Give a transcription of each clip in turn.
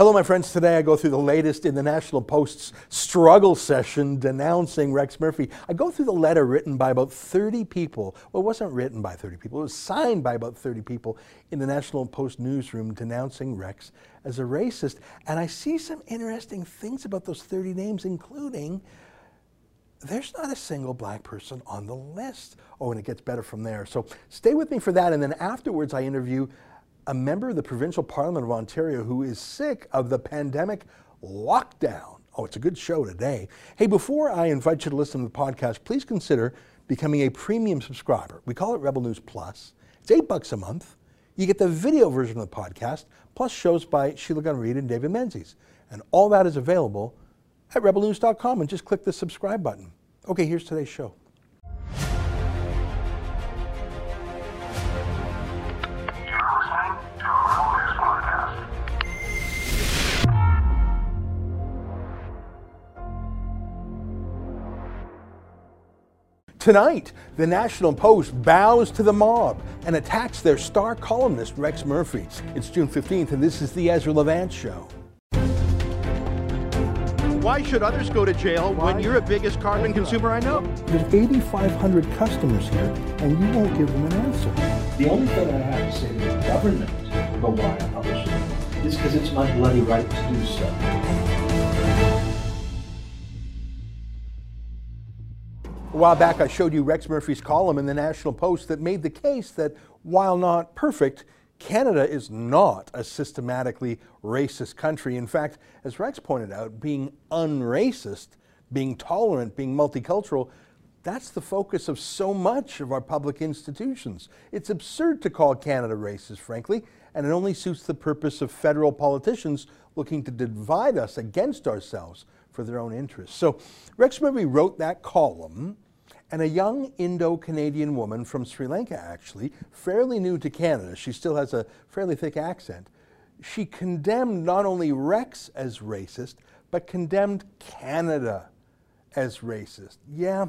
Hello, my friends. Today I go through the latest in the National Post's struggle session denouncing Rex Murphy. I go through the letter written by about 30 people. Well, it wasn't written by 30 people, it was signed by about 30 people in the National Post newsroom denouncing Rex as a racist. And I see some interesting things about those 30 names, including there's not a single black person on the list. Oh, and it gets better from there. So stay with me for that. And then afterwards, I interview a member of the provincial parliament of Ontario who is sick of the pandemic lockdown. Oh, it's a good show today. Hey, before I invite you to listen to the podcast, please consider becoming a premium subscriber. We call it Rebel News Plus. It's eight bucks a month. You get the video version of the podcast, plus shows by Sheila Gunn Reid and David Menzies. And all that is available at rebelnews.com and just click the subscribe button. Okay, here's today's show. Tonight, the National Post bows to the mob and attacks their star columnist, Rex Murphy. It's June 15th, and this is the Ezra Levant Show. Why should others go to jail Why? when you're the biggest carbon consumer I know? There's 8,500 customers here, and you won't give them an answer. The only thing I have to say to the government about why I publish it is because it's my bloody right to do so. A while back, I showed you Rex Murphy's column in the National Post that made the case that while not perfect, Canada is not a systematically racist country. In fact, as Rex pointed out, being unracist, being tolerant, being multicultural, that's the focus of so much of our public institutions. It's absurd to call Canada racist, frankly, and it only suits the purpose of federal politicians looking to divide us against ourselves for their own interests. So Rex Murphy wrote that column, and a young Indo Canadian woman from Sri Lanka, actually, fairly new to Canada, she still has a fairly thick accent, she condemned not only Rex as racist, but condemned Canada as racist. Yeah,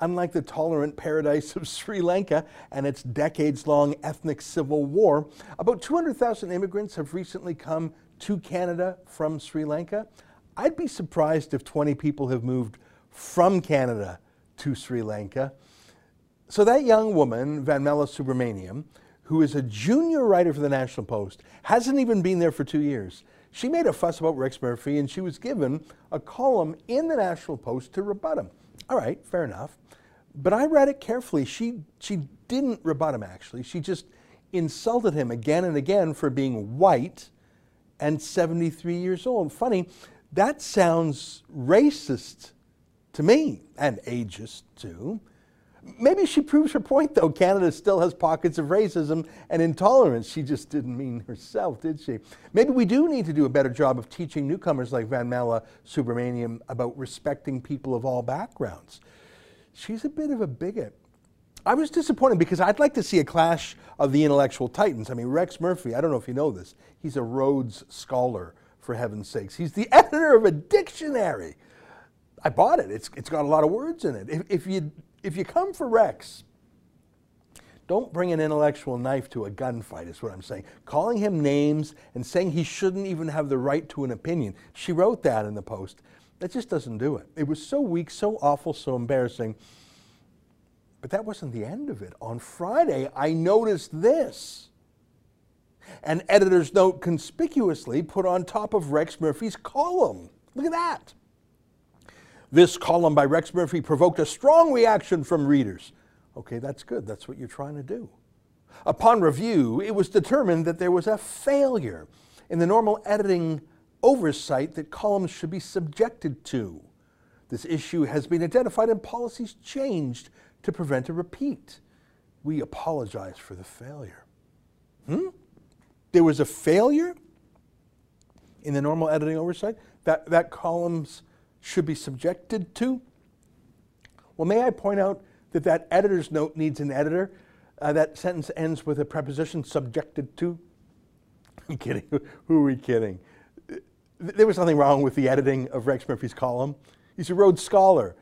unlike the tolerant paradise of Sri Lanka and its decades long ethnic civil war, about 200,000 immigrants have recently come to Canada from Sri Lanka. I'd be surprised if 20 people have moved from Canada to Sri Lanka. So that young woman, Vanmala Subramaniam, who is a junior writer for the National Post, hasn't even been there for two years. She made a fuss about Rex Murphy and she was given a column in the National Post to rebut him. All right, fair enough. But I read it carefully. She, she didn't rebut him, actually. She just insulted him again and again for being white and 73 years old. Funny, that sounds racist to me and ageist too. Maybe she proves her point though. Canada still has pockets of racism and intolerance. She just didn't mean herself, did she? Maybe we do need to do a better job of teaching newcomers like Van Vanmala Subramaniam about respecting people of all backgrounds. She's a bit of a bigot. I was disappointed because I'd like to see a clash of the intellectual titans. I mean, Rex Murphy, I don't know if you know this, he's a Rhodes Scholar, for heaven's sakes. He's the editor of a dictionary. I bought it. It's, it's got a lot of words in it. If, if, you, if you come for Rex, don't bring an intellectual knife to a gunfight, is what I'm saying. Calling him names and saying he shouldn't even have the right to an opinion. She wrote that in the post. That just doesn't do it. It was so weak, so awful, so embarrassing. But that wasn't the end of it. On Friday, I noticed this. An editor's note conspicuously put on top of Rex Murphy's column. Look at that. This column by Rex Murphy provoked a strong reaction from readers. Okay, that's good. That's what you're trying to do. Upon review, it was determined that there was a failure in the normal editing oversight that columns should be subjected to. This issue has been identified and policies changed to prevent a repeat. We apologize for the failure. Hmm? There was a failure in the normal editing oversight that, that columns should be subjected to? Well, may I point out that that editor's note needs an editor? Uh, that sentence ends with a preposition subjected to. I'm kidding. Who are we kidding? There was nothing wrong with the editing of Rex Murphy's column. He's a Rhodes Scholar.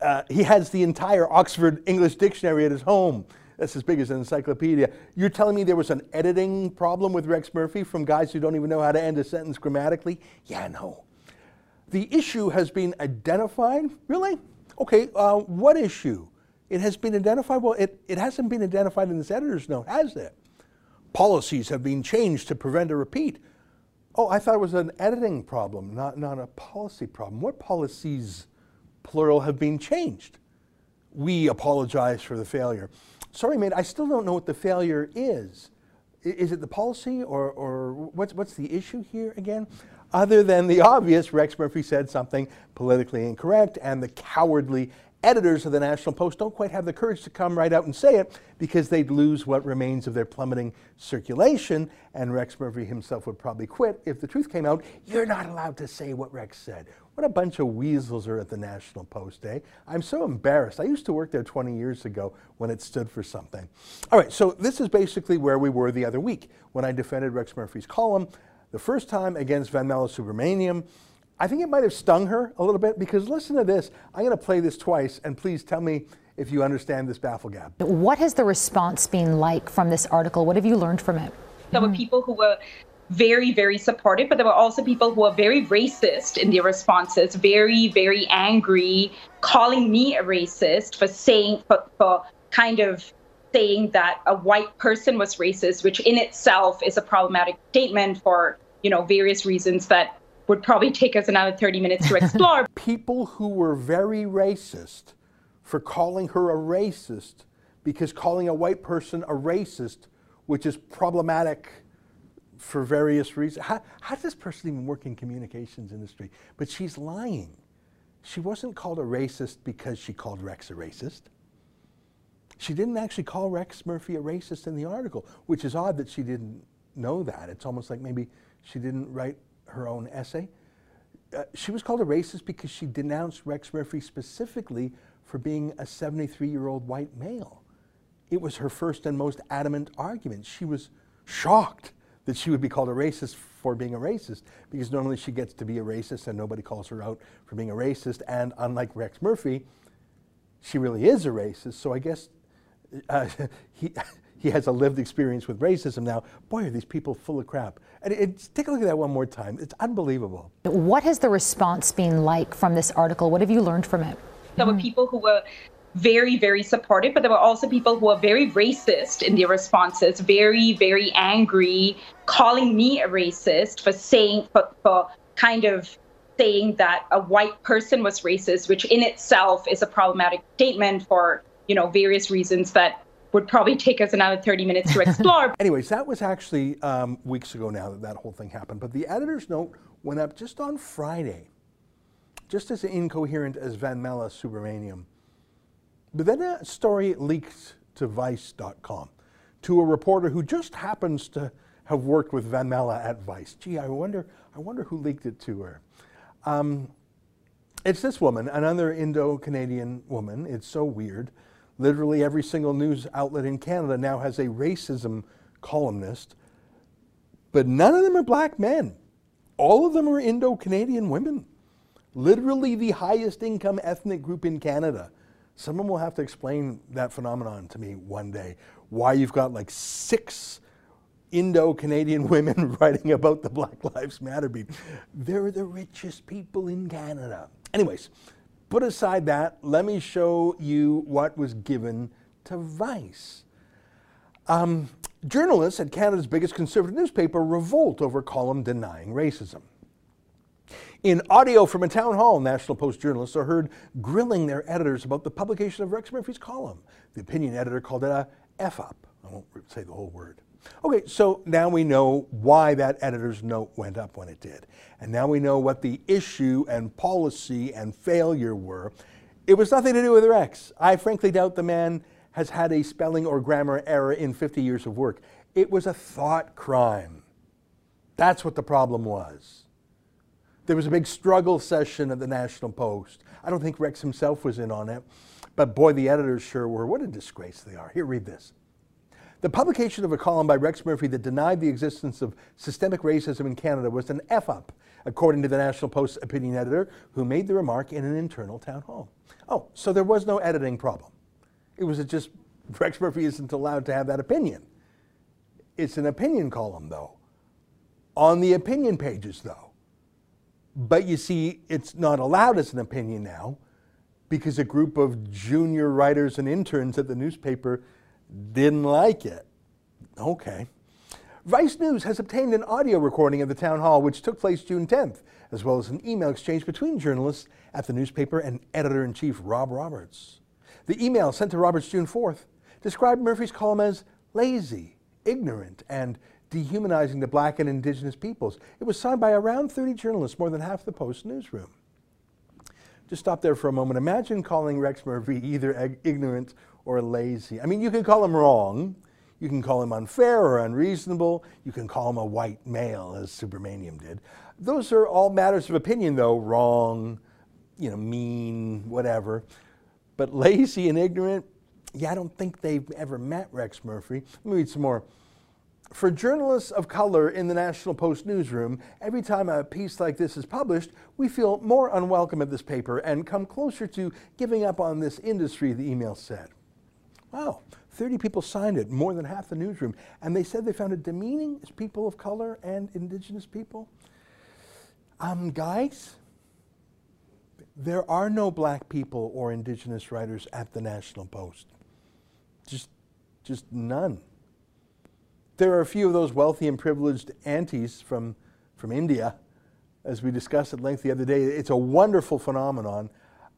Uh, he has the entire Oxford English Dictionary at his home. That's as big as an encyclopedia. You're telling me there was an editing problem with Rex Murphy from guys who don't even know how to end a sentence grammatically? Yeah, no. The issue has been identified. Really? Okay, uh, what issue? It has been identified. Well, it, it hasn't been identified in this editor's note, has it? Policies have been changed to prevent a repeat. Oh, I thought it was an editing problem, not, not a policy problem. What policies, plural, have been changed? We apologize for the failure. Sorry, mate, I still don't know what the failure is. Is it the policy or, or what's, what's the issue here again? Other than the obvious, Rex Murphy said something politically incorrect and the cowardly editors of the National Post don't quite have the courage to come right out and say it because they'd lose what remains of their plummeting circulation, and Rex Murphy himself would probably quit if the truth came out. You're not allowed to say what Rex said. What a bunch of weasels are at the National Post, eh? I'm so embarrassed. I used to work there 20 years ago when it stood for something. All right, so this is basically where we were the other week when I defended Rex Murphy's column, the first time against Van Vanmala Subramaniam. I think it might have stung her a little bit because listen to this. I'm going to play this twice, and please tell me if you understand this baffle gap. What has the response been like from this article? What have you learned from it? There were hmm. people who were very, very supportive, but there were also people who were very racist in their responses, very, very angry, calling me a racist for saying, for, for kind of saying that a white person was racist, which in itself is a problematic statement for, you know, various reasons that would probably take us another 30 minutes to explore. People who were very racist for calling her a racist because calling a white person a racist, which is problematic for various reasons. How, how does this person even work in communications industry? But she's lying. She wasn't called a racist because she called Rex a racist. She didn't actually call Rex Murphy a racist in the article, which is odd that she didn't know that. It's almost like maybe she didn't write her own essay. Uh, she was called a racist because she denounced Rex Murphy specifically for being a 73 year old white male. It was her first and most adamant argument. She was shocked that she would be called a racist for being a racist because normally she gets to be a racist and nobody calls her out for being a racist. And unlike Rex Murphy, she really is a racist. So I guess uh, he, he has a lived experience with racism now. Boy, are these people full of crap. And it, take a look at that one more time. It's unbelievable. What has the response been like from this article? What have you learned from it? There were mm-hmm. people who were very, very supportive, but there were also people who were very racist in their responses, very, very angry, calling me a racist for saying, for, for kind of saying that a white person was racist, which in itself is a problematic statement for, you know, various reasons that would probably take us another 30 minutes to explore. Anyways, that was actually um, weeks ago now that that whole thing happened. But the editor's note went up just on Friday, just as incoherent as Vanmala Subramaniam. But then a story leaked to Vice.com to a reporter who just happens to have worked with Vanmala at Vice. Gee, I wonder, I wonder who leaked it to her. Um, it's this woman, another Indo-Canadian woman. It's so weird. Literally every single news outlet in Canada now has a racism columnist, but none of them are black men. All of them are Indo-Canadian women. Literally the highest income ethnic group in Canada. Someone will have to explain that phenomenon to me one day. Why you've got like six Indo-Canadian women writing about the Black Lives Matter beat. They're the richest people in Canada. Anyways, put aside that, let me show you what was given to Vice. Um, journalists at Canada's biggest conservative newspaper revolt over column denying racism. In audio from a town hall, National Post journalists are heard grilling their editors about the publication of Rex Murphy's column. The opinion editor called it a F up. I won't say the whole word. Okay, so now we know why that editor's note went up when it did. And now we know what the issue and policy and failure were. It was nothing to do with Rex. I frankly doubt the man has had a spelling or grammar error in 50 years of work. It was a thought crime. That's what the problem was. There was a big struggle session at the National Post. I don't think Rex himself was in on it, but boy, the editors sure were. What a disgrace they are. Here, read this. The publication of a column by Rex Murphy that denied the existence of systemic racism in Canada was an F up, according to the National Post's opinion editor, who made the remark in an internal town hall. Oh, so there was no editing problem. It was just Rex Murphy isn't allowed to have that opinion. It's an opinion column, though. On the opinion pages, though. But you see, it's not allowed as an opinion now because a group of junior writers and interns at the newspaper didn't like it. Okay. Vice News has obtained an audio recording of the town hall, which took place June 10th, as well as an email exchange between journalists at the newspaper and editor in chief Rob Roberts. The email sent to Roberts June 4th described Murphy's column as lazy, ignorant, and dehumanizing the black and indigenous peoples. It was signed by around 30 journalists, more than half the Post newsroom. Just stop there for a moment. Imagine calling Rex Murphy either ignorant or lazy. I mean, you can call him wrong. You can call him unfair or unreasonable. You can call him a white male, as Subramaniam did. Those are all matters of opinion, though. Wrong, you know, mean, whatever. But lazy and ignorant, yeah, I don't think they've ever met Rex Murphy. Let me read some more. For journalists of color in the National Post newsroom, every time a piece like this is published, we feel more unwelcome at this paper and come closer to giving up on this industry, the email said. Wow, 30 people signed it, more than half the newsroom, and they said they found it demeaning as people of color and indigenous people. Um, guys, there are no black people or indigenous writers at the National Post. Just, just none. There are a few of those wealthy and privileged aunties from, from India, as we discussed at length the other day. It's a wonderful phenomenon.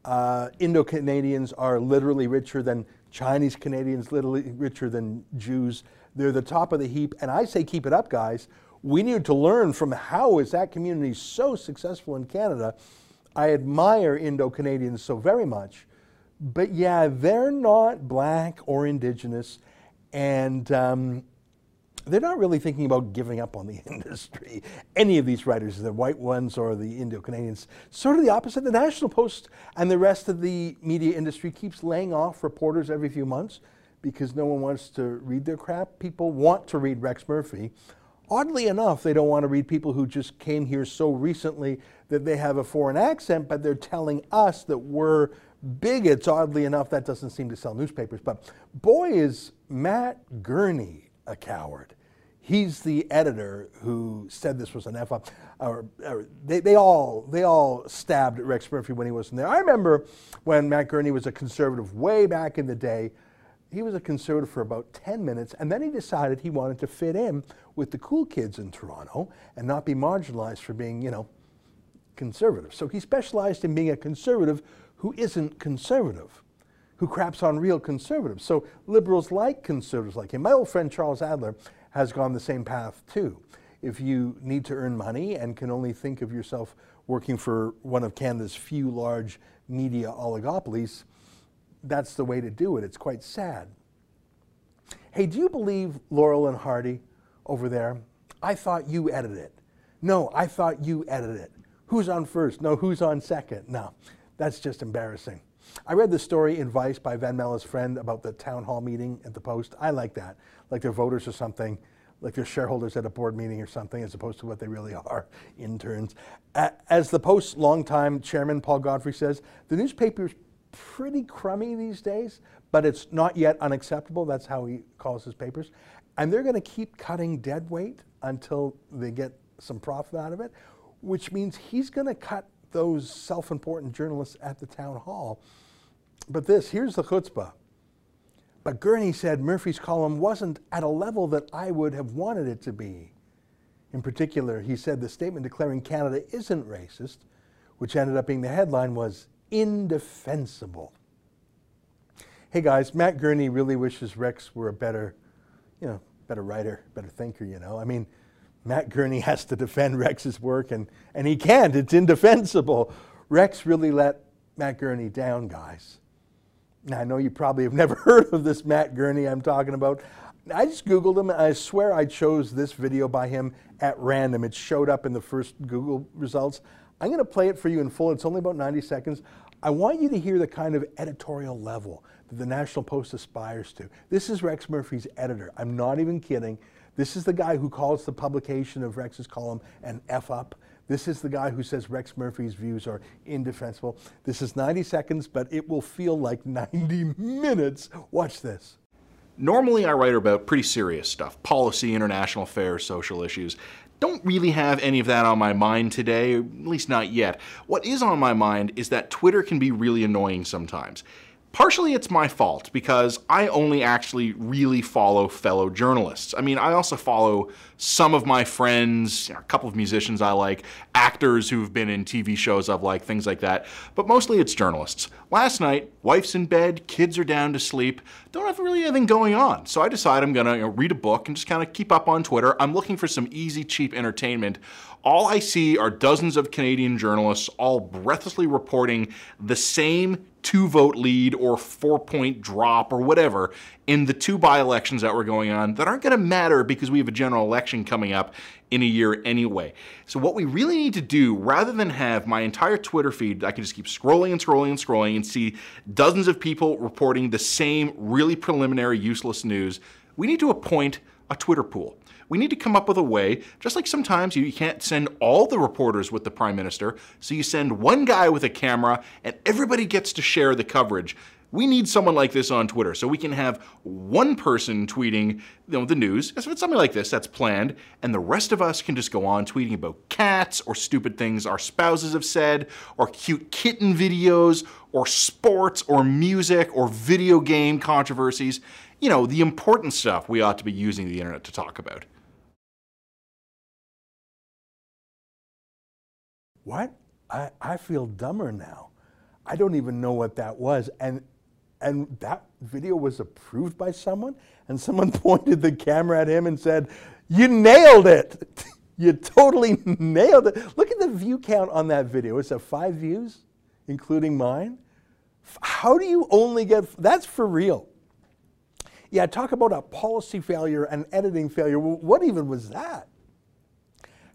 Uh, Indo Canadians are literally richer than Chinese Canadians, literally richer than Jews. They're the top of the heap. And I say, keep it up, guys. We need to learn from how is that community so successful in Canada. I admire Indo Canadians so very much. But yeah, they're not black or indigenous. And um, they're not really thinking about giving up on the industry. Any of these writers, the white ones or the Indo-Canadians, sort of the opposite. The National Post and the rest of the media industry keeps laying off reporters every few months because no one wants to read their crap. People want to read Rex Murphy. Oddly enough, they don't want to read people who just came here so recently that they have a foreign accent, but they're telling us that we're bigots. Oddly enough, that doesn't seem to sell newspapers. But boy, is Matt Gurney a coward. He's the editor who said this was an F up. Or, or they, they, all, they all stabbed Rex Murphy when he wasn't there. I remember when Matt Gurney was a conservative way back in the day. He was a conservative for about 10 minutes, and then he decided he wanted to fit in with the cool kids in Toronto and not be marginalized for being, you know, conservative. So he specialized in being a conservative who isn't conservative who craps on real conservatives. So liberals like conservatives like him. My old friend Charles Adler has gone the same path too. If you need to earn money and can only think of yourself working for one of Canada's few large media oligopolies, that's the way to do it. It's quite sad. Hey, do you believe Laurel and Hardy over there? I thought you edited it. No, I thought you edited it. Who's on first? No, who's on second? No, that's just embarrassing. I read the story in Vice by Van Mella's friend about the town hall meeting at the Post. I like that, like they're voters or something, like they're shareholders at a board meeting or something, as opposed to what they really are, interns. As the Post's longtime chairman, Paul Godfrey, says, the newspaper's pretty crummy these days, but it's not yet unacceptable. That's how he calls his papers. And they're going to keep cutting dead weight until they get some profit out of it, which means he's going to cut those self important journalists at the town hall. But this, here's the chutzpah. But Gurney said Murphy's column wasn't at a level that I would have wanted it to be. In particular, he said the statement declaring Canada isn't racist, which ended up being the headline, was indefensible. Hey guys, Matt Gurney really wishes Rex were a better, you know, better writer, better thinker, you know. I mean, Matt Gurney has to defend Rex's work, and, and he can't. It's indefensible. Rex really let Matt Gurney down, guys. I know you probably have never heard of this Matt Gurney I'm talking about. I just Googled him, and I swear I chose this video by him at random. It showed up in the first Google results. I'm going to play it for you in full. It's only about 90 seconds. I want you to hear the kind of editorial level that the National Post aspires to. This is Rex Murphy's editor. I'm not even kidding. This is the guy who calls the publication of Rex's column an F up. This is the guy who says Rex Murphy's views are indefensible. This is 90 seconds, but it will feel like 90 minutes. Watch this. Normally, I write about pretty serious stuff policy, international affairs, social issues. Don't really have any of that on my mind today, at least not yet. What is on my mind is that Twitter can be really annoying sometimes. Partially it's my fault because I only actually really follow fellow journalists. I mean, I also follow some of my friends, a couple of musicians I like, actors who've been in TV shows I've liked, things like that, but mostly it's journalists. Last night, wife's in bed, kids are down to sleep, don't have really anything going on. So I decide I'm gonna you know, read a book and just kind of keep up on Twitter. I'm looking for some easy, cheap entertainment. All I see are dozens of Canadian journalists all breathlessly reporting the same two vote lead or four point drop or whatever in the two by elections that were going on that aren't going to matter because we have a general election coming up in a year anyway. So, what we really need to do, rather than have my entire Twitter feed, I can just keep scrolling and scrolling and scrolling and see dozens of people reporting the same really preliminary, useless news, we need to appoint a Twitter pool. We need to come up with a way, just like sometimes you can't send all the reporters with the prime minister, so you send one guy with a camera and everybody gets to share the coverage. We need someone like this on Twitter so we can have one person tweeting you know, the news. If it's something like this that's planned, and the rest of us can just go on tweeting about cats or stupid things our spouses have said, or cute kitten videos, or sports, or music, or video game controversies. You know, the important stuff we ought to be using the internet to talk about. What? I, I feel dumber now. I don't even know what that was. And and that video was approved by someone, and someone pointed the camera at him and said, You nailed it. you totally nailed it. Look at the view count on that video. It's a five views, including mine. How do you only get that's for real? Yeah, talk about a policy failure and editing failure. What even was that?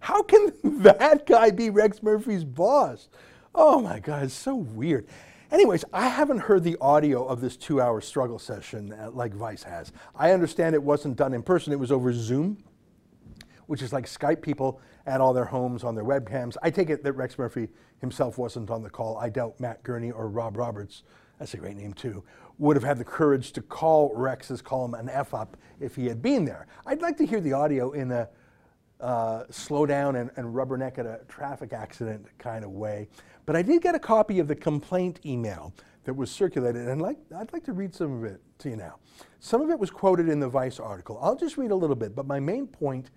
How can that guy be Rex Murphy's boss? Oh my God, it's so weird. Anyways, I haven't heard the audio of this two hour struggle session uh, like Vice has. I understand it wasn't done in person, it was over Zoom, which is like Skype people at all their homes on their webcams. I take it that Rex Murphy himself wasn't on the call. I doubt Matt Gurney or Rob Roberts, that's a great name too, would have had the courage to call Rex's column an F up if he had been there. I'd like to hear the audio in a uh, slow down and, and rubberneck at a traffic accident kind of way. But I did get a copy of the complaint email that was circulated, and like, I'd like to read some of it to you now. Some of it was quoted in the Vice article. I'll just read a little bit, but my main point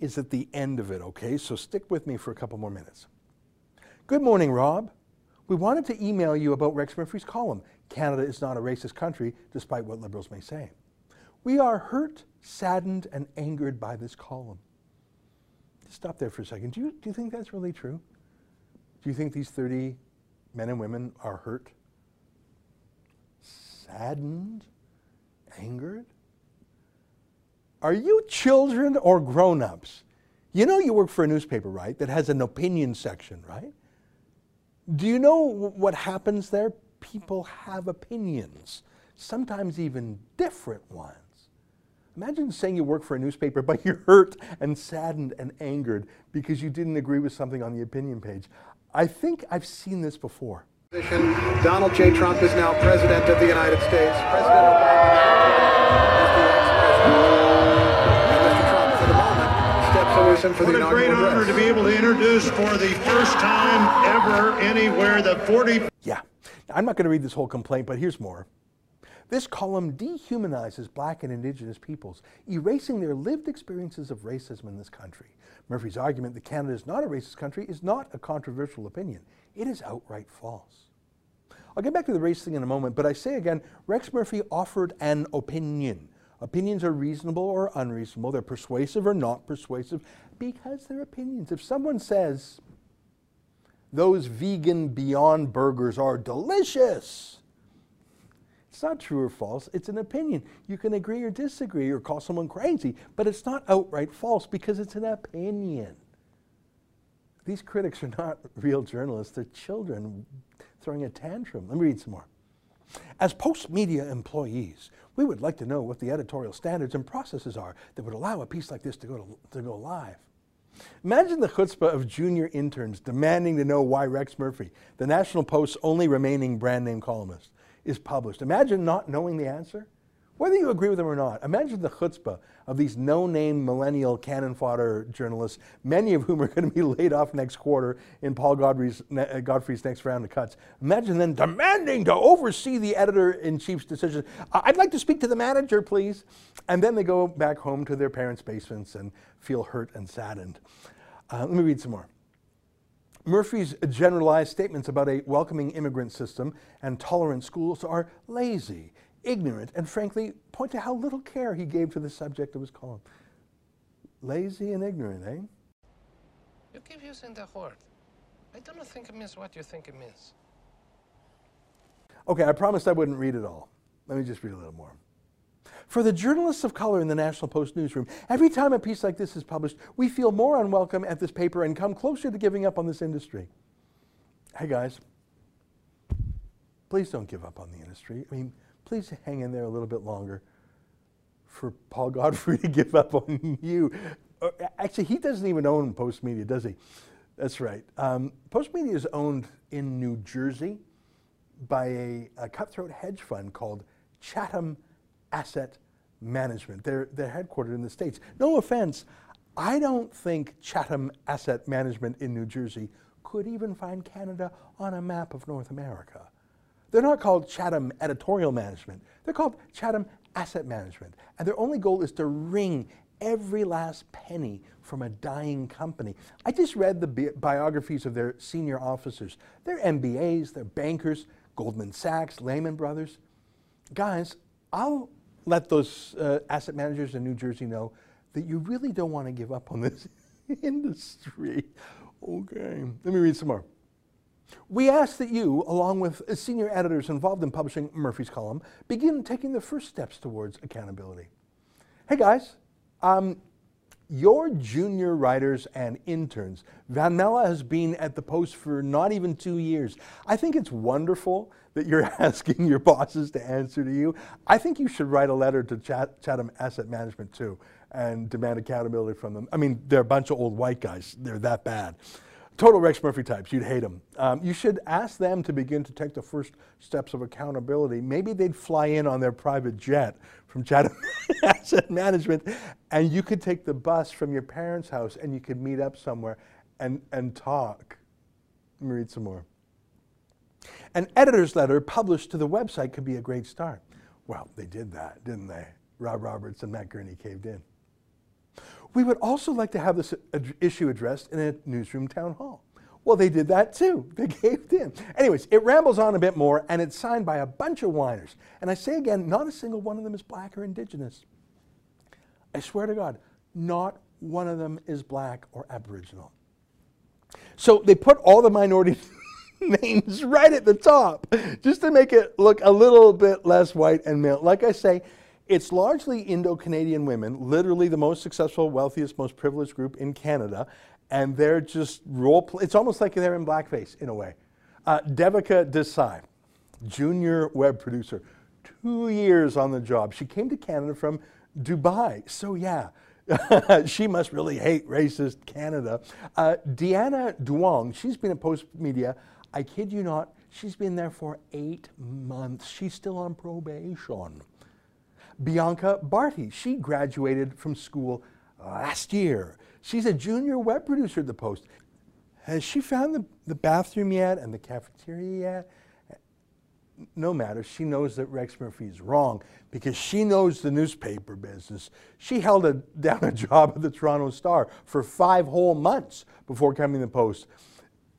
is at the end of it, okay? So stick with me for a couple more minutes. Good morning, Rob. We wanted to email you about Rex Murphy's column. Canada is not a racist country, despite what liberals may say. We are hurt, saddened, and angered by this column stop there for a second. Do you, do you think that's really true? Do you think these 30 men and women are hurt, saddened, angered? Are you children or grown ups? You know, you work for a newspaper, right, that has an opinion section, right? Do you know what happens there? People have opinions, sometimes even different ones. Imagine saying you work for a newspaper, but you're hurt and saddened and angered because you didn't agree with something on the opinion page. I think I've seen this before. Donald J. Trump is now President of the United States. President Obama is the ex-president. And Mr. Trump, for the moment, steps away for what the a great address. honor to be able to introduce for the first time ever anywhere the 40 Yeah, I'm not going to read this whole complaint, but here's more. This column dehumanizes black and indigenous peoples, erasing their lived experiences of racism in this country. Murphy's argument that Canada is not a racist country is not a controversial opinion. It is outright false. I'll get back to the race thing in a moment, but I say again, Rex Murphy offered an opinion. Opinions are reasonable or unreasonable, they're persuasive or not persuasive, because they're opinions. If someone says, those vegan Beyond burgers are delicious, it's not true or false, it's an opinion. You can agree or disagree or call someone crazy, but it's not outright false because it's an opinion. These critics are not real journalists, they're children throwing a tantrum. Let me read some more. As Postmedia employees, we would like to know what the editorial standards and processes are that would allow a piece like this to go, to, to go live. Imagine the chutzpah of junior interns demanding to know why Rex Murphy, the National Post's only remaining brand name columnist, is published. Imagine not knowing the answer. Whether you agree with them or not, imagine the chutzpah of these no-name millennial cannon fodder journalists, many of whom are going to be laid off next quarter in Paul Godfrey's, uh, Godfrey's next round of cuts. Imagine them demanding to oversee the editor-in-chief's decision. I'd like to speak to the manager, please. And then they go back home to their parents' basements and feel hurt and saddened. Uh, let me read some more. Murphy's generalized statements about a welcoming immigrant system and tolerant schools are lazy ignorant, and frankly, point to how little care he gave to the subject of his column. Lazy and ignorant, eh? You keep using the word. I don't think it means what you think it means. Okay, I promised I wouldn't read it all. Let me just read a little more. For the journalists of color in the National Post newsroom, every time a piece like this is published, we feel more unwelcome at this paper and come closer to giving up on this industry. Hey guys, please don't give up on the industry. I mean, please hang in there a little bit longer for Paul Godfrey to give up on you. Uh, actually, he doesn't even own Postmedia, does he? That's right. Um, Postmedia is owned in New Jersey by a, a, cutthroat hedge fund called Chatham Asset Management. They're, they're headquartered in the States. No offense, I don't think Chatham Asset Management in New Jersey could even find Canada on a map of North America. They're not called Chatham Editorial Management. They're called Chatham Asset Management. And their only goal is to wring every last penny from a dying company. I just read the bi biographies of their senior officers. They're MBAs, they're bankers, Goldman Sachs, Lehman Brothers. Guys, I'll let those uh, asset managers in New Jersey know that you really don't want to give up on this industry. Okay, let me read some more. We ask that you, along with senior editors involved in publishing Murphy's column, begin taking the first steps towards accountability. Hey guys, um, your junior writers and interns, Van Melle has been at the Post for not even two years. I think it's wonderful that you're asking your bosses to answer to you. I think you should write a letter to Chat Chatham Asset Management too and demand accountability from them. I mean, they're a bunch of old white guys. They're that bad total Rex Murphy types, you'd hate them. Um, you should ask them to begin to take the first steps of accountability. Maybe they'd fly in on their private jet from Chatham Asset Management, and you could take the bus from your parents' house and you could meet up somewhere and, and talk. Let me read some more. An editor's letter published to the website could be a great start. Well, they did that, didn't they? Rob Roberts and Matt Gurney caved in. We would also like to have this issue addressed in a newsroom town hall. Well, they did that too. They caved in. Anyways, it rambles on a bit more, and it's signed by a bunch of whiners. And I say again, not a single one of them is black or indigenous. I swear to God, not one of them is black or aboriginal. So they put all the minority names right at the top just to make it look a little bit less white and male. Like I say, it's largely Indo-Canadian women, literally the most successful, wealthiest, most privileged group in Canada, and they're just role play. It's almost like they're in blackface in a way. Uh, Devika Desai, junior web producer, two years on the job. She came to Canada from Dubai, so yeah, she must really hate racist Canada. Uh, Deanna Duong, she's been at Postmedia, I kid you not, she's been there for eight months. She's still on probation. Bianca Bharti. She graduated from school last year. She's a junior web producer at the Post. Has she found the, the bathroom yet and the cafeteria yet? No matter, she knows that Rex Murphy is wrong because she knows the newspaper business. She held a, down a job at the Toronto Star for five whole months before coming to the Post.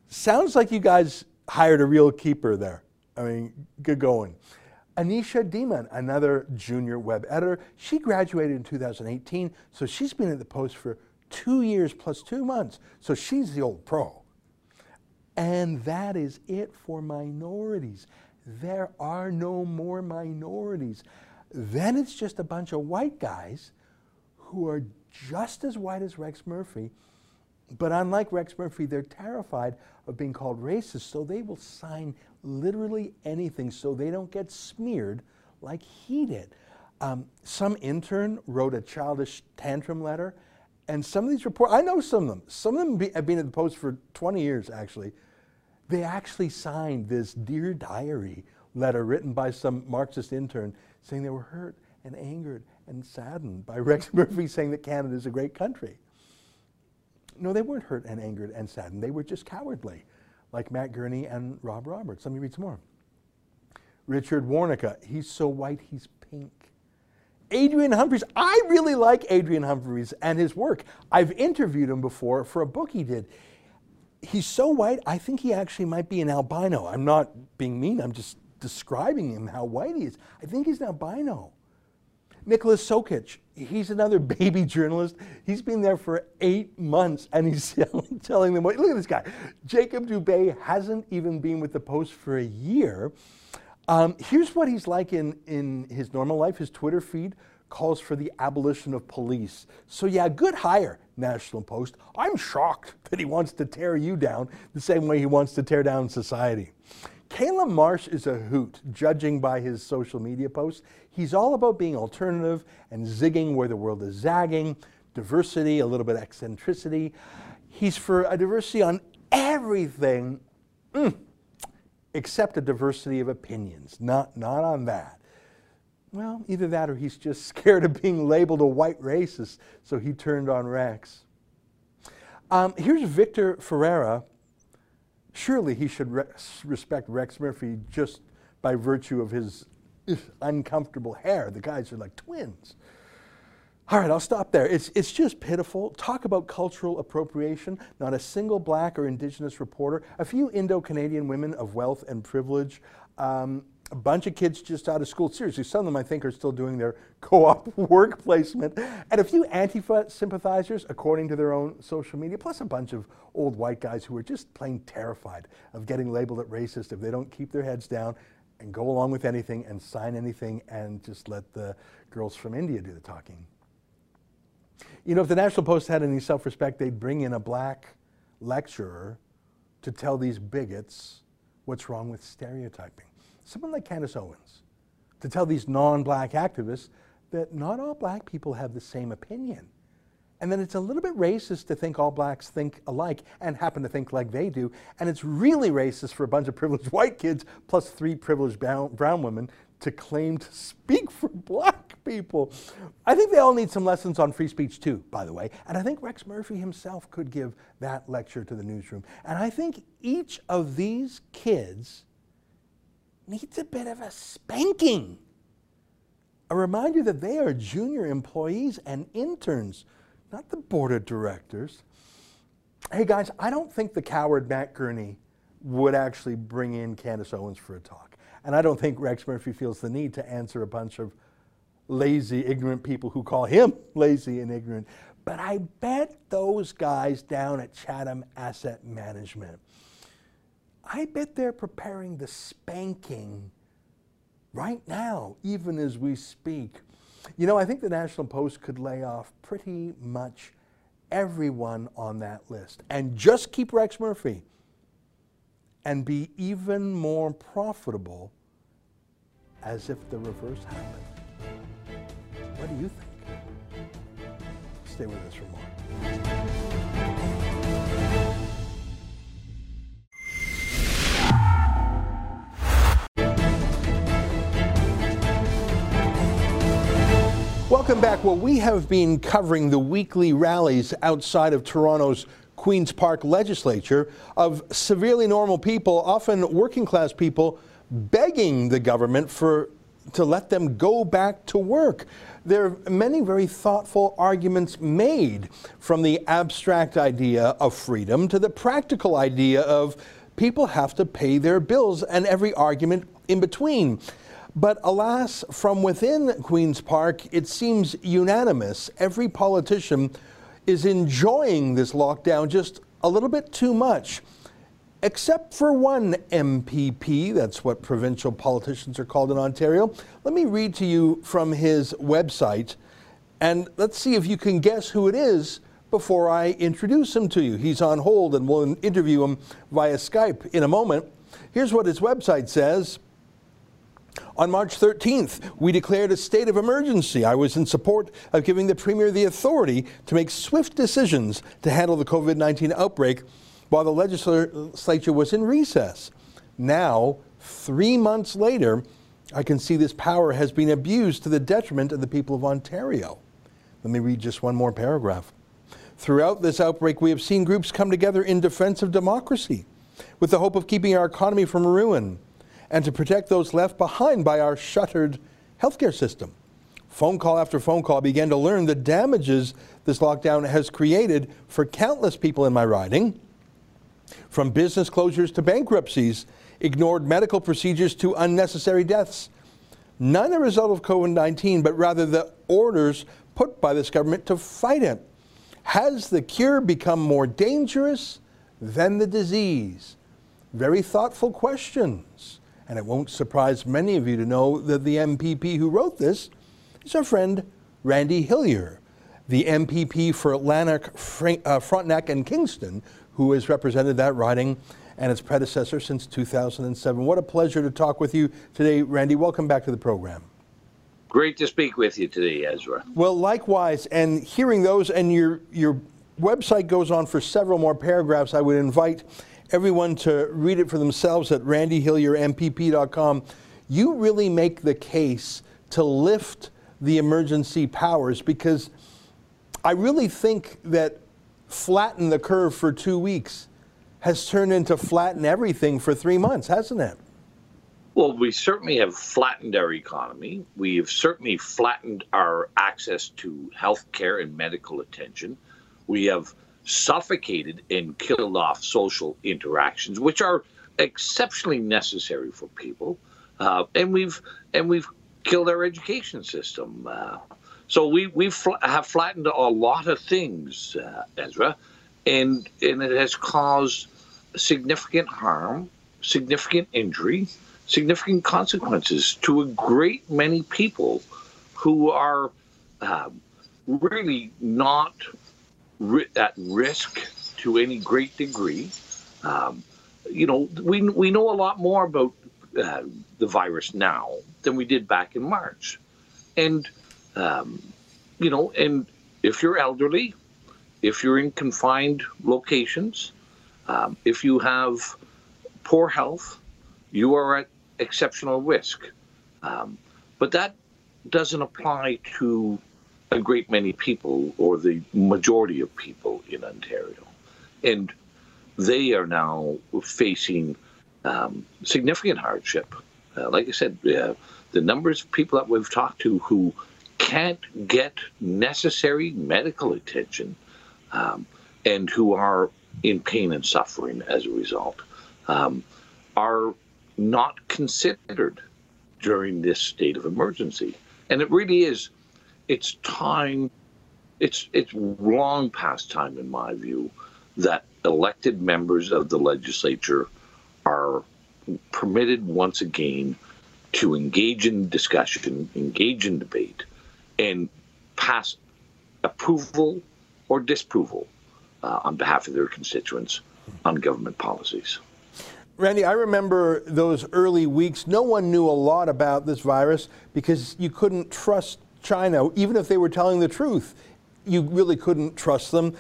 Sounds like you guys hired a real keeper there. I mean, good going. Anisha Demon, another junior web editor, she graduated in 2018, so she's been at the Post for two years plus two months, so she's the old pro. And that is it for minorities. There are no more minorities. Then it's just a bunch of white guys who are just as white as Rex Murphy, but unlike Rex Murphy, they're terrified of being called racist, so they will sign literally anything so they don't get smeared like he did. Um, some intern wrote a childish tantrum letter, and some of these reports, I know some of them, some of them be, have been at the Post for 20 years actually. They actually signed this Dear Diary letter written by some Marxist intern saying they were hurt and angered and saddened by Rex Murphy saying that Canada is a great country. No, they weren't hurt and angered and saddened. They were just cowardly, like Matt Gurney and Rob Roberts. Let me read some more. Richard Warnica, he's so white, he's pink. Adrian Humphreys, I really like Adrian Humphreys and his work. I've interviewed him before for a book he did. He's so white, I think he actually might be an albino. I'm not being mean, I'm just describing him how white he is. I think he's an albino. Nicholas Sokich, he's another baby journalist. He's been there for eight months and he's telling them, look at this guy. Jacob Dubé hasn't even been with the Post for a year. Um, here's what he's like in, in his normal life. His Twitter feed calls for the abolition of police. So, yeah, good hire, National Post. I'm shocked that he wants to tear you down the same way he wants to tear down society. Caleb Marsh is a hoot, judging by his social media posts. He's all about being alternative and zigging where the world is zagging, diversity, a little bit of eccentricity. He's for a diversity on everything mm, except a diversity of opinions, not, not on that. Well, either that or he's just scared of being labeled a white racist, so he turned on Rex. Um, here's Victor Ferreira, surely he should re respect Rex Murphy just by virtue of his uncomfortable hair. The guys are like twins. All right, I'll stop there. It's, it's just pitiful. Talk about cultural appropriation. Not a single black or indigenous reporter. A few Indo Canadian women of wealth and privilege. Um, a bunch of kids just out of school. Seriously, some of them I think are still doing their co op work placement. And a few Antifa sympathizers, according to their own social media, plus a bunch of old white guys who are just plain terrified of getting labeled at racist if they don't keep their heads down and go along with anything and sign anything and just let the girls from India do the talking. You know, if the National Post had any self respect, they'd bring in a black lecturer to tell these bigots what's wrong with stereotyping someone like Candace Owens, to tell these non black activists that not all black people have the same opinion. And then it's a little bit racist to think all blacks think alike and happen to think like they do. And it's really racist for a bunch of privileged white kids plus three privileged brown, women to claim to speak for black people. I think they all need some lessons on free speech too, by the way. And I think Rex Murphy himself could give that lecture to the newsroom. And I think each of these kids needs a bit of a spanking. A reminder that they are junior employees and interns, not the board of directors. Hey guys, I don't think the coward Matt Gurney would actually bring in Candace Owens for a talk. And I don't think Rex Murphy feels the need to answer a bunch of lazy, ignorant people who call him lazy and ignorant. But I bet those guys down at Chatham Asset Management I bet they're preparing the spanking right now, even as we speak. You know, I think the National Post could lay off pretty much everyone on that list and just keep Rex Murphy and be even more profitable as if the reverse happened. What do you think? Stay with us for more. Welcome back. Well, we have been covering the weekly rallies outside of Toronto's Queen's Park legislature of severely normal people, often working class people, begging the government for to let them go back to work. There are many very thoughtful arguments made from the abstract idea of freedom to the practical idea of people have to pay their bills and every argument in between. But alas, from within Queen's Park, it seems unanimous. Every politician is enjoying this lockdown just a little bit too much, except for one MPP. That's what provincial politicians are called in Ontario. Let me read to you from his website, and let's see if you can guess who it is before I introduce him to you. He's on hold, and we'll interview him via Skype in a moment. Here's what his website says. On March 13th, we declared a state of emergency. I was in support of giving the Premier the authority to make swift decisions to handle the COVID 19 outbreak while the legislature was in recess. Now, three months later, I can see this power has been abused to the detriment of the people of Ontario. Let me read just one more paragraph. Throughout this outbreak, we have seen groups come together in defense of democracy with the hope of keeping our economy from ruin and to protect those left behind by our shuttered healthcare system. Phone call after phone call began to learn the damages this lockdown has created for countless people in my riding, from business closures to bankruptcies, ignored medical procedures to unnecessary deaths. None a result of COVID 19, but rather the orders put by this government to fight it. Has the cure become more dangerous than the disease? Very thoughtful questions. And it won't surprise many of you to know that the MPP who wrote this is our friend Randy Hillier, the MPP for Lanark, uh, Frontenac, and Kingston, who has represented that riding and its predecessor since 2007. What a pleasure to talk with you today, Randy. Welcome back to the program. Great to speak with you today, Ezra. Well, likewise, and hearing those, and your your website goes on for several more paragraphs. I would invite everyone to read it for themselves at randyhilliermpp.com. You really make the case to lift the emergency powers because I really think that flatten the curve for two weeks has turned into flatten everything for three months, hasn't it? Well, we certainly have flattened our economy. We have certainly flattened our access to health care and medical attention. We have suffocated and killed off social interactions, which are exceptionally necessary for people. Uh, and we've and we've killed our education system. Uh, so we we fl- have flattened a lot of things, uh, Ezra, and and it has caused significant harm, significant injury, significant consequences to a great many people who are uh, really not at risk to any great degree. Um, you know, we we know a lot more about uh, the virus now than we did back in March, and um, you know, and if you're elderly, if you're in confined locations, um, if you have poor health, you are at exceptional risk. Um, but that doesn't apply to a great many people or the majority of people in Ontario. And they are now facing um, significant hardship. Uh, like I said, uh, the numbers of people that we've talked to who can't get necessary medical attention um, and who are in pain and suffering as a result um, are not considered during this state of emergency. And it really is it's time, it's, it's long past time, in my view, that elected members of the legislature are permitted once again to engage in discussion, engage in debate, and pass approval or disapproval uh, on behalf of their constituents on government policies. Randy, I remember those early weeks. No one knew a lot about this virus because you couldn't trust China, even if they were telling the truth, you really couldn't trust them.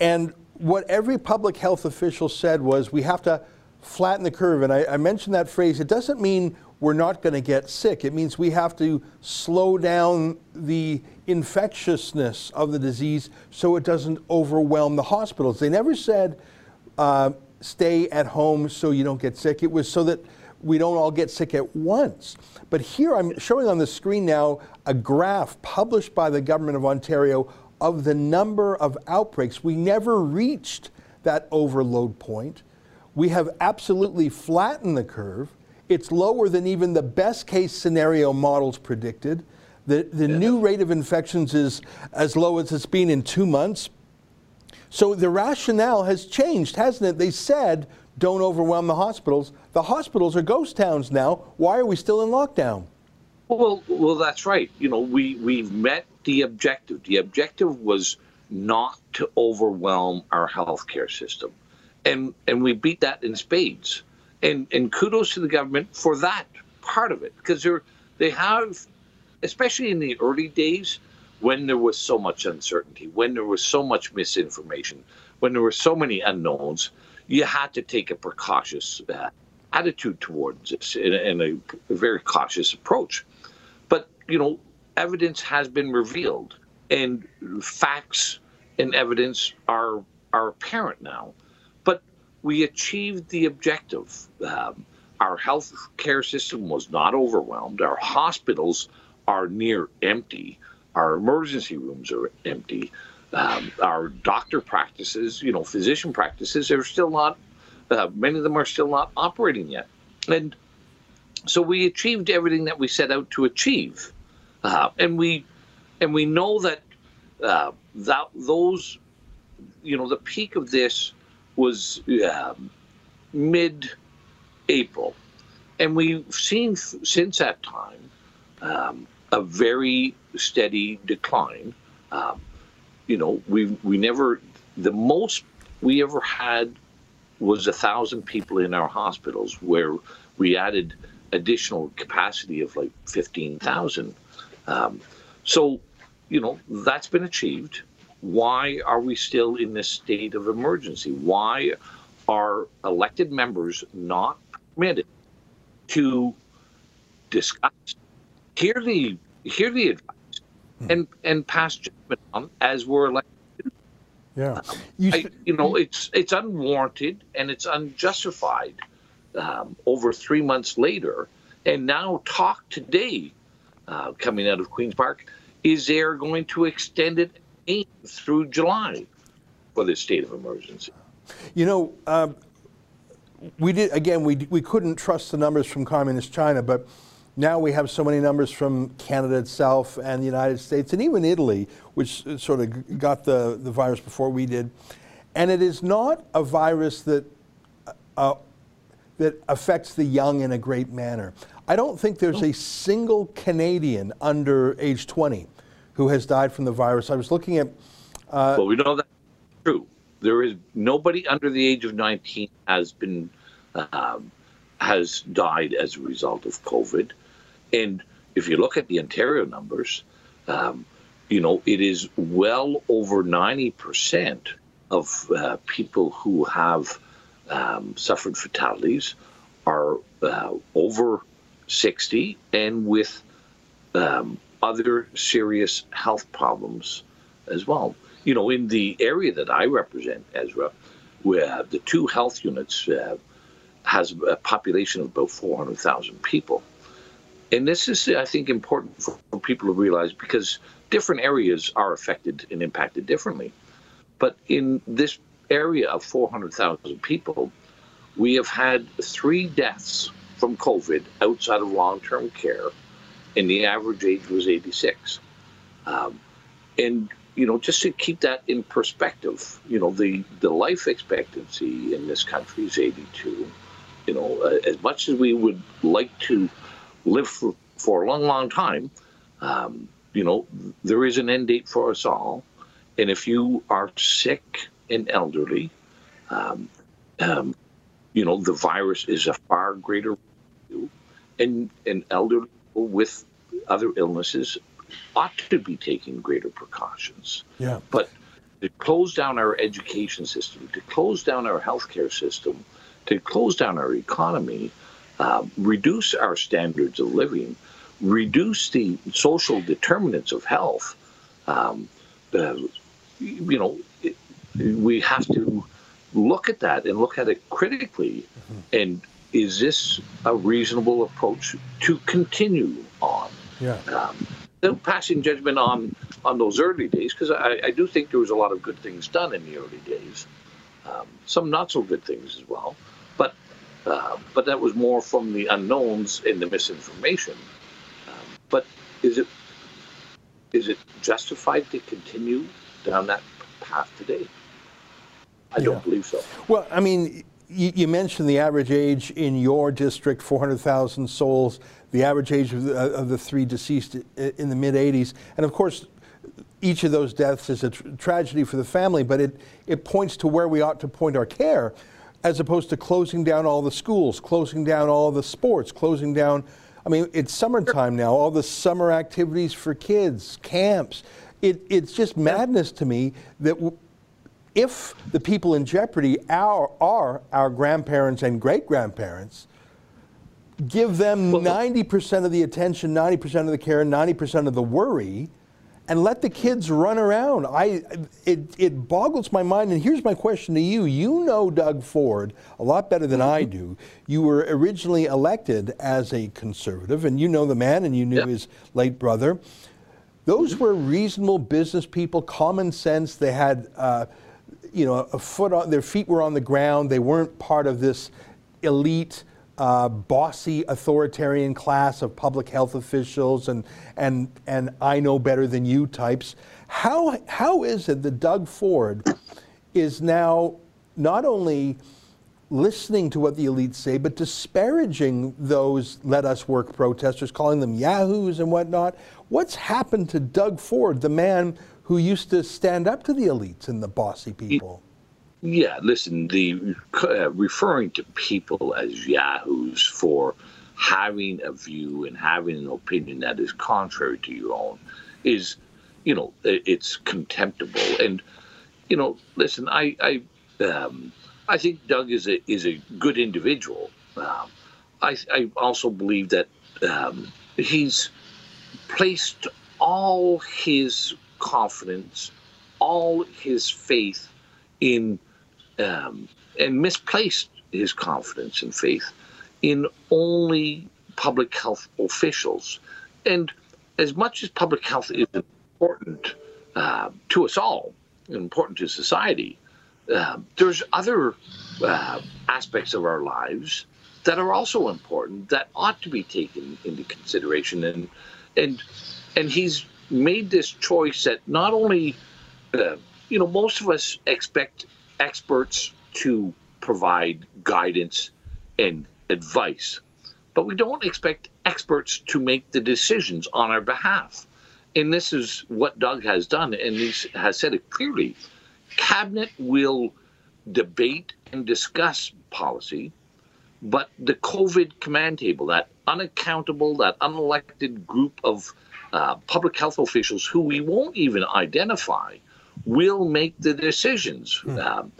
And what every public health official said was we have to flatten the curve. And I, I mentioned that phrase. It doesn't mean we're not going to get sick, it means we have to slow down the infectiousness of the disease so it doesn't overwhelm the hospitals. They never said, uh, stay at home so you don't get sick. It was so that we don't all get sick at once. But here I'm showing on the screen now a graph published by the Government of Ontario of the number of outbreaks. We never reached that overload point. We have absolutely flattened the curve. It's lower than even the best case scenario models predicted. The, the yeah. new rate of infections is as low as it's been in two months. So the rationale has changed, hasn't it? They said don't overwhelm the hospitals. The hospitals are ghost towns now. Why are we still in lockdown? Well, well, that's right. You know, we we've met the objective. The objective was not to overwhelm our healthcare system, and and we beat that in spades. And and kudos to the government for that part of it because they're they have, especially in the early days when there was so much uncertainty, when there was so much misinformation, when there were so many unknowns you had to take a precautious uh, attitude towards this and, and a, a very cautious approach. But you know, evidence has been revealed, and facts and evidence are are apparent now. But we achieved the objective. Um, our health care system was not overwhelmed. Our hospitals are near empty. Our emergency rooms are empty. Um, our doctor practices, you know, physician practices, are still not, uh, many of them are still not operating yet. And so we achieved everything that we set out to achieve. Uh, and we and we know that uh, that those, you know, the peak of this was um, mid April. And we've seen since that time um, a very steady decline. Um, you know, we we never the most we ever had was a thousand people in our hospitals, where we added additional capacity of like fifteen thousand. Um, so, you know, that's been achieved. Why are we still in this state of emergency? Why are elected members not permitted to discuss, hear the hear the advice, and and pass judgment on as we're elected. Yeah, you, I, you know it's it's unwarranted and it's unjustified. Um, over three months later, and now talk today, uh, coming out of Queens Park, is they're going to extend it through July for this state of emergency. You know, um, we did again. We we couldn't trust the numbers from communist China, but now we have so many numbers from Canada itself and the United States and even Italy, which sort of got the the virus before we did, and it is not a virus that. Uh, that affects the young in a great manner. I don't think there's a single Canadian under age 20 who has died from the virus. I was looking at. Uh, well, we know that's true there is nobody under the age of 19 has been um, has died as a result of COVID. And if you look at the Ontario numbers, um, you know it is well over 90 percent of uh, people who have um, suffered fatalities are uh, over 60 and with um, other serious health problems as well you know, in the area that I represent, Ezra, where the two health units uh, has a population of about 400,000 people. And this is, I think, important for, people to realize because different areas are affected and impacted differently. But in this area of 400,000 people, we have had three deaths from COVID outside of long term care, and the average age was 86. Um, and you know, just to keep that in perspective, you know, the, the life expectancy in this country is 82. You know, uh, as much as we would like to live for, for a long, long time, um, you know, there is an end date for us all. And if you are sick and elderly, um, um, you know, the virus is a far greater and, and elderly with other illnesses ought to be taking greater precautions. Yeah. But to close down our education system, to close down our healthcare system, to close down our economy, uh, reduce our standards of living, reduce the social determinants of health, um, uh, you know, it, we have to look at that and look at it critically. Mm-hmm. And is this a reasonable approach to continue on? Yeah. Um, passing judgment on on those early days because I, I, do think there was a lot of good things done in the early days, um, some not so good things as well, uh, but that was more from the unknowns and the misinformation. Um, but is it is it justified to continue down that path today? I yeah. don't believe so. Well, I mean, you, you mentioned the average age in your district, 400,000 souls the average age of the, of the three deceased in the mid 80s. And of course, each of those deaths is a tr- tragedy for the family, but it, it points to where we ought to point our care as opposed to closing down all the schools, closing down all the sports, closing down. I mean, it's summertime now, all the summer activities for kids, camps. It, it's just madness to me that w- if the people in jeopardy are, are our grandparents and great grandparents, give them 90% of the attention, 90% of the care, 90% of the worry, and let the kids run around. I, it, it boggles my mind. And here's my question to you. You know Doug Ford a lot better than I do. You were originally elected as a conservative, and you know the man, and you knew Yep. his late brother. Those were reasonable business people, common sense. They had, uh, you know, a foot on their feet were on the ground. They weren't part of this elite, uh, bossy, authoritarian class of public health officials and and and I know better than you types. How how is it that Doug Ford is now not only listening to what the elites say, but disparaging those let us work protesters, calling them yahoos and whatnot. What's happened to Doug Ford, the man who used to stand up to the elites and the bossy people? Yeah, listen, the uh, referring to people as yahoos for having a view and having an opinion that is contrary to your own is, you know, it's contemptible. And you know, listen, I I um, I think Doug is a is a good individual. Um, I I also believe that um, he's placed all his confidence, all his faith in, um, and misplaced his confidence and faith in only public health officials. And as much as public health is important uh, to us all, important to society, uh, there's other uh, aspects of our lives that are also important that ought to be taken into consideration and and and he's made this choice that not only uh, you know most of us expect experts to provide guidance and advice. But we don't expect experts to make the decisions on our behalf. And this is what Doug has done and he has said it clearly. Cabinet will debate and discuss policy but the COVID command table, that unaccountable, that unelected group of uh, public health officials who we won't even identify, will make the decisions, um,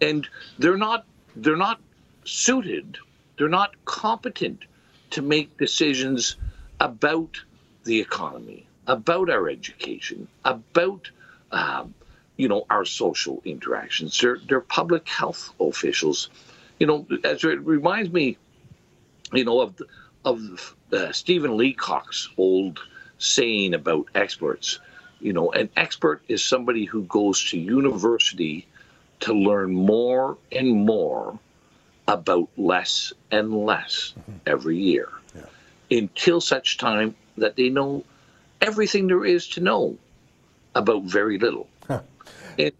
and they're not they're not suited, they're not competent to make decisions about the economy, about our education, about um, you know our social interactions. They're they're public health officials you know, as it reminds me, you know, of of uh, Stephen Leacock's old saying about experts. You know, an expert is somebody who goes to university to learn more and more about less and less every year, until such time that they know everything there is to know about very little. And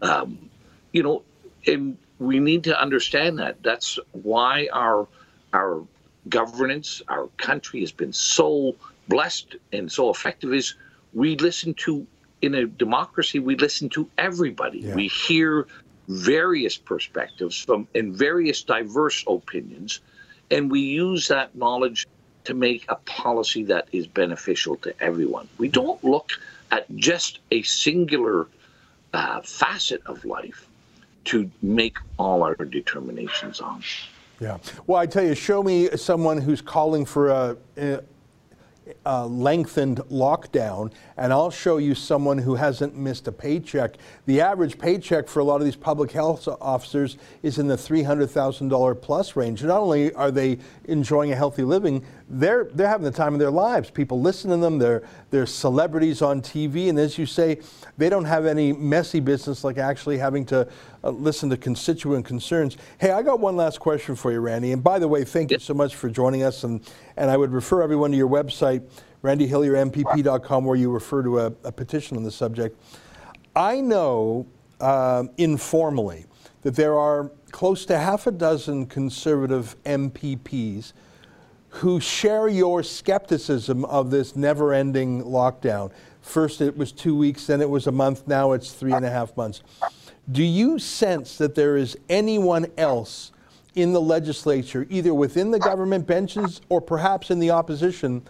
um, you know, and we need to understand that. That's why our our governance, our country has been so blessed and so effective. Is we listen to in a democracy, we listen to everybody. We hear various perspectives from and various diverse opinions, and we use that knowledge to make a policy that is beneficial to everyone. We don't look at just a singular uh, facet of life to make all our determinations on. Yeah. Well, I tell you, show me someone who's calling for a, a, a lengthened lockdown, and I'll show you someone who hasn't missed a paycheck. The average paycheck for a lot of these public health officers is in the $300,000 plus range. Not only are they enjoying a healthy living, they're, they're having the time of their lives. People listen to them, they're, they're celebrities on TV, and as you say, they don't have any messy business like actually having to uh, listen to constituent concerns. Hey, I got one last question for you, Randy. And by the way, thank you so much for joining us. And, and I would refer everyone to your website, randyhilliermpp.com, where you refer to a, a petition on the subject. I know um, informally that there are close to half a dozen conservative MPPs who share your skepticism of this never ending lockdown. First, it was two weeks, then it was a month, now it's three and a half months. Do you sense that there is anyone else in the legislature, either within the government benches or perhaps in the opposition,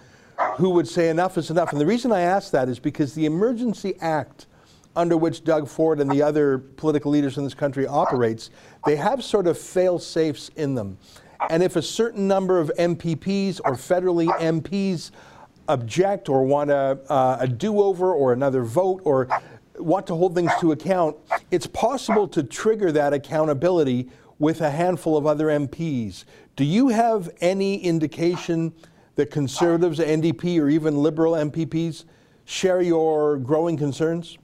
who would say enough is enough? And the reason I ask that is because the Emergency Act under which Doug Ford and the other political leaders in this country operates, they have sort of fail safes in them. And if a certain number of MPPs or federally MPs object or want a, uh, a do over or another vote or want to hold things to account, it's possible to trigger that accountability with a handful of other MPs. Do you have any indication that conservatives, NDP, or even liberal MPPs share your growing concerns?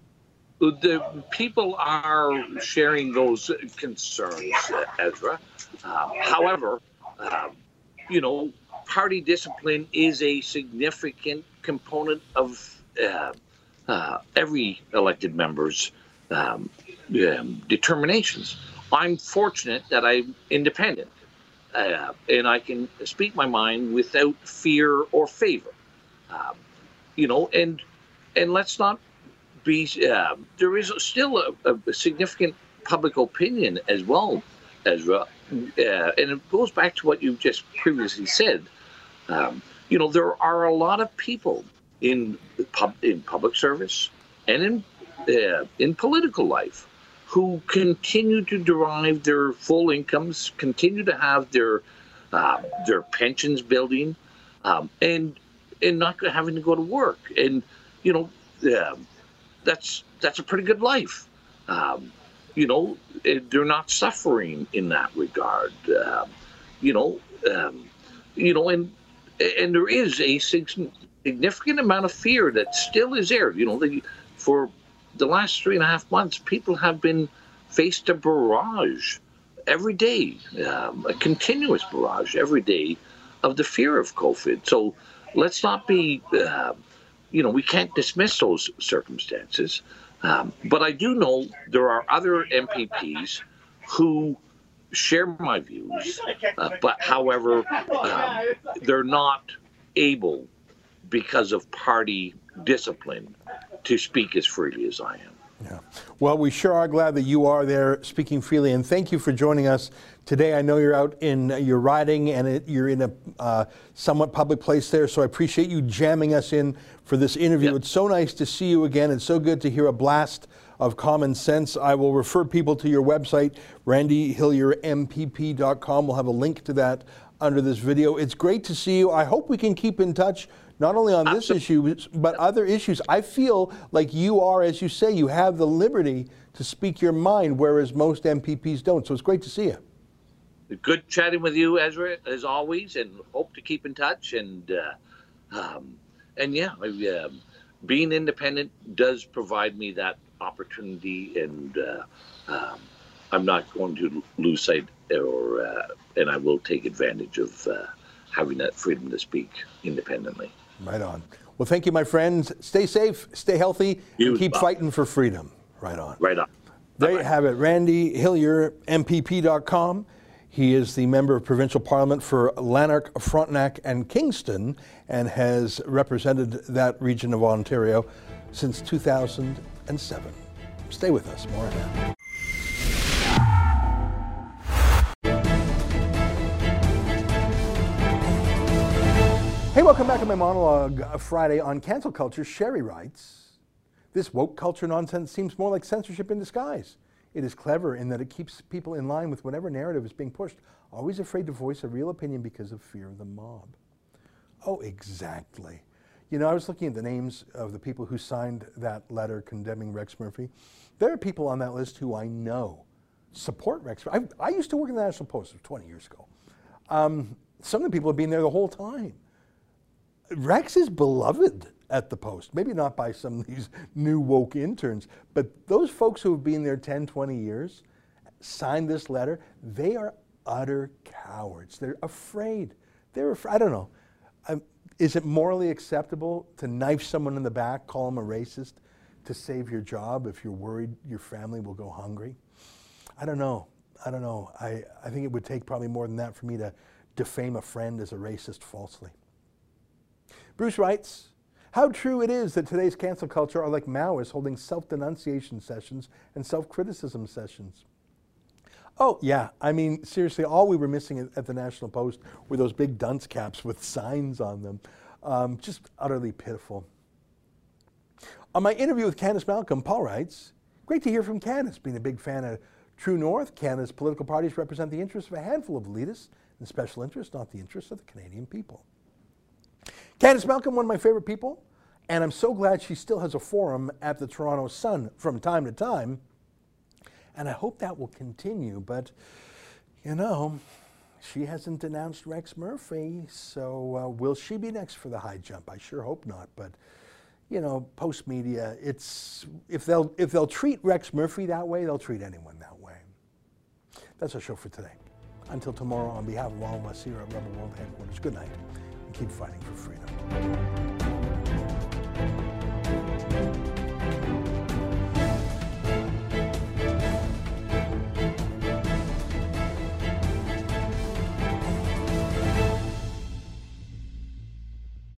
The people are sharing those concerns, Ezra. Um, however, um, you know, party discipline is a significant component of uh, uh, every elected member's um, um, determinations. I'm fortunate that I'm independent uh, and I can speak my mind without fear or favor. Um, you know, and and let's not be. Uh, there is still a, a, significant public opinion as well, Ezra, uh, and it goes back to what you just previously said. Um, you know, there are a lot of people in pub, in public service and in uh, in political life who continue to derive their full incomes, continue to have their uh, their pensions building, um, and and not having to go to work. And you know, uh, that's that's a pretty good life. Um, you know, they're not suffering in that regard. Um, you know, um, you know, and and there is a significant amount of fear that still is there. You know, the, for the last three and a half months, people have been faced a barrage every day, um, a continuous barrage every day of the fear of COVID. So let's not be, uh, you know, we can't dismiss those circumstances. Um, but I do know there are other MPPs who share my views, uh, but however, um, they're not able, because of party discipline, to speak as freely as I am. Yeah. Well, we sure are glad that you are there speaking freely, and thank you for joining us today. I know you're out in you're riding, and it, you're in a uh, somewhat public place there, so I appreciate you jamming us in for this interview. Yep. It's so nice to see you again. It's so good to hear a blast of common sense. I will refer people to your website, randyhilliermpp.com. We'll have a link to that under this video. It's great to see you. I hope we can keep in touch not only on this issue, but other issues. I feel like you are, as you say, you have the liberty to speak your mind, whereas most MPPs don't. So it's great to see you. Good chatting with you, Ezra, as always, and hope to keep in touch. And uh, um, and yeah, uh, being independent does provide me that opportunity, and uh, um, I'm not going to lose sight, or uh, and I will take advantage of uh, having that freedom to speak independently. Right on. Well, thank you, my friends. Stay safe, stay healthy, you and keep well. fighting for freedom. Right on. Right on. There you have it. Randy Hillier, MPP.com. He is the member of provincial parliament for Lanark, Frontenac, and Kingston, and has represented that region of Ontario since 2007. Stay with us. More ahead. Hey, welcome back to my monologue uh, Friday on cancel culture. Sherry writes This woke culture nonsense seems more like censorship in disguise. It is clever in that it keeps people in line with whatever narrative is being pushed, always afraid to voice a real opinion because of fear of the mob. Oh, exactly. You know, I was looking at the names of the people who signed that letter condemning Rex Murphy. There are people on that list who I know support Rex. I, I used to work in the National Post 20 years ago. Um, some of the people have been there the whole time. Rex is beloved at the Post. Maybe not by some of these new woke interns, but those folks who have been there 10, 20 years, signed this letter, they are utter cowards. They're afraid. They're afraid. I don't know. Um, is it morally acceptable to knife someone in the back, call them a racist, to save your job if you're worried your family will go hungry? I don't know. I don't know. I, I think it would take probably more than that for me to defame a friend as a racist falsely. Bruce writes, how true it is that today's cancel culture are like Maoists holding self-denunciation sessions and self-criticism sessions. Oh, yeah. I mean, seriously, all we were missing at, the National Post were those big dunce caps with signs on them. Um, just utterly pitiful. On my interview with Candice Malcolm, Paul writes, Great to hear from Candice, being a big fan of True North. Canada's political parties represent the interests of a handful of elitists and special interests, not the interests of the Canadian people. Candice Malcolm, one of my favorite people, and I'm so glad she still has a forum at the Toronto Sun from time to time. And I hope that will continue, but you know, she hasn't denounced Rex Murphy, so uh, will she be next for the high jump? I sure hope not, but you know, Postmedia, it's if they'll if they'll treat Rex Murphy that way, they'll treat anyone that way. That's our show for today. Until tomorrow, on behalf of all of us here at Rebel World Headquarters, good night and keep fighting for freedom.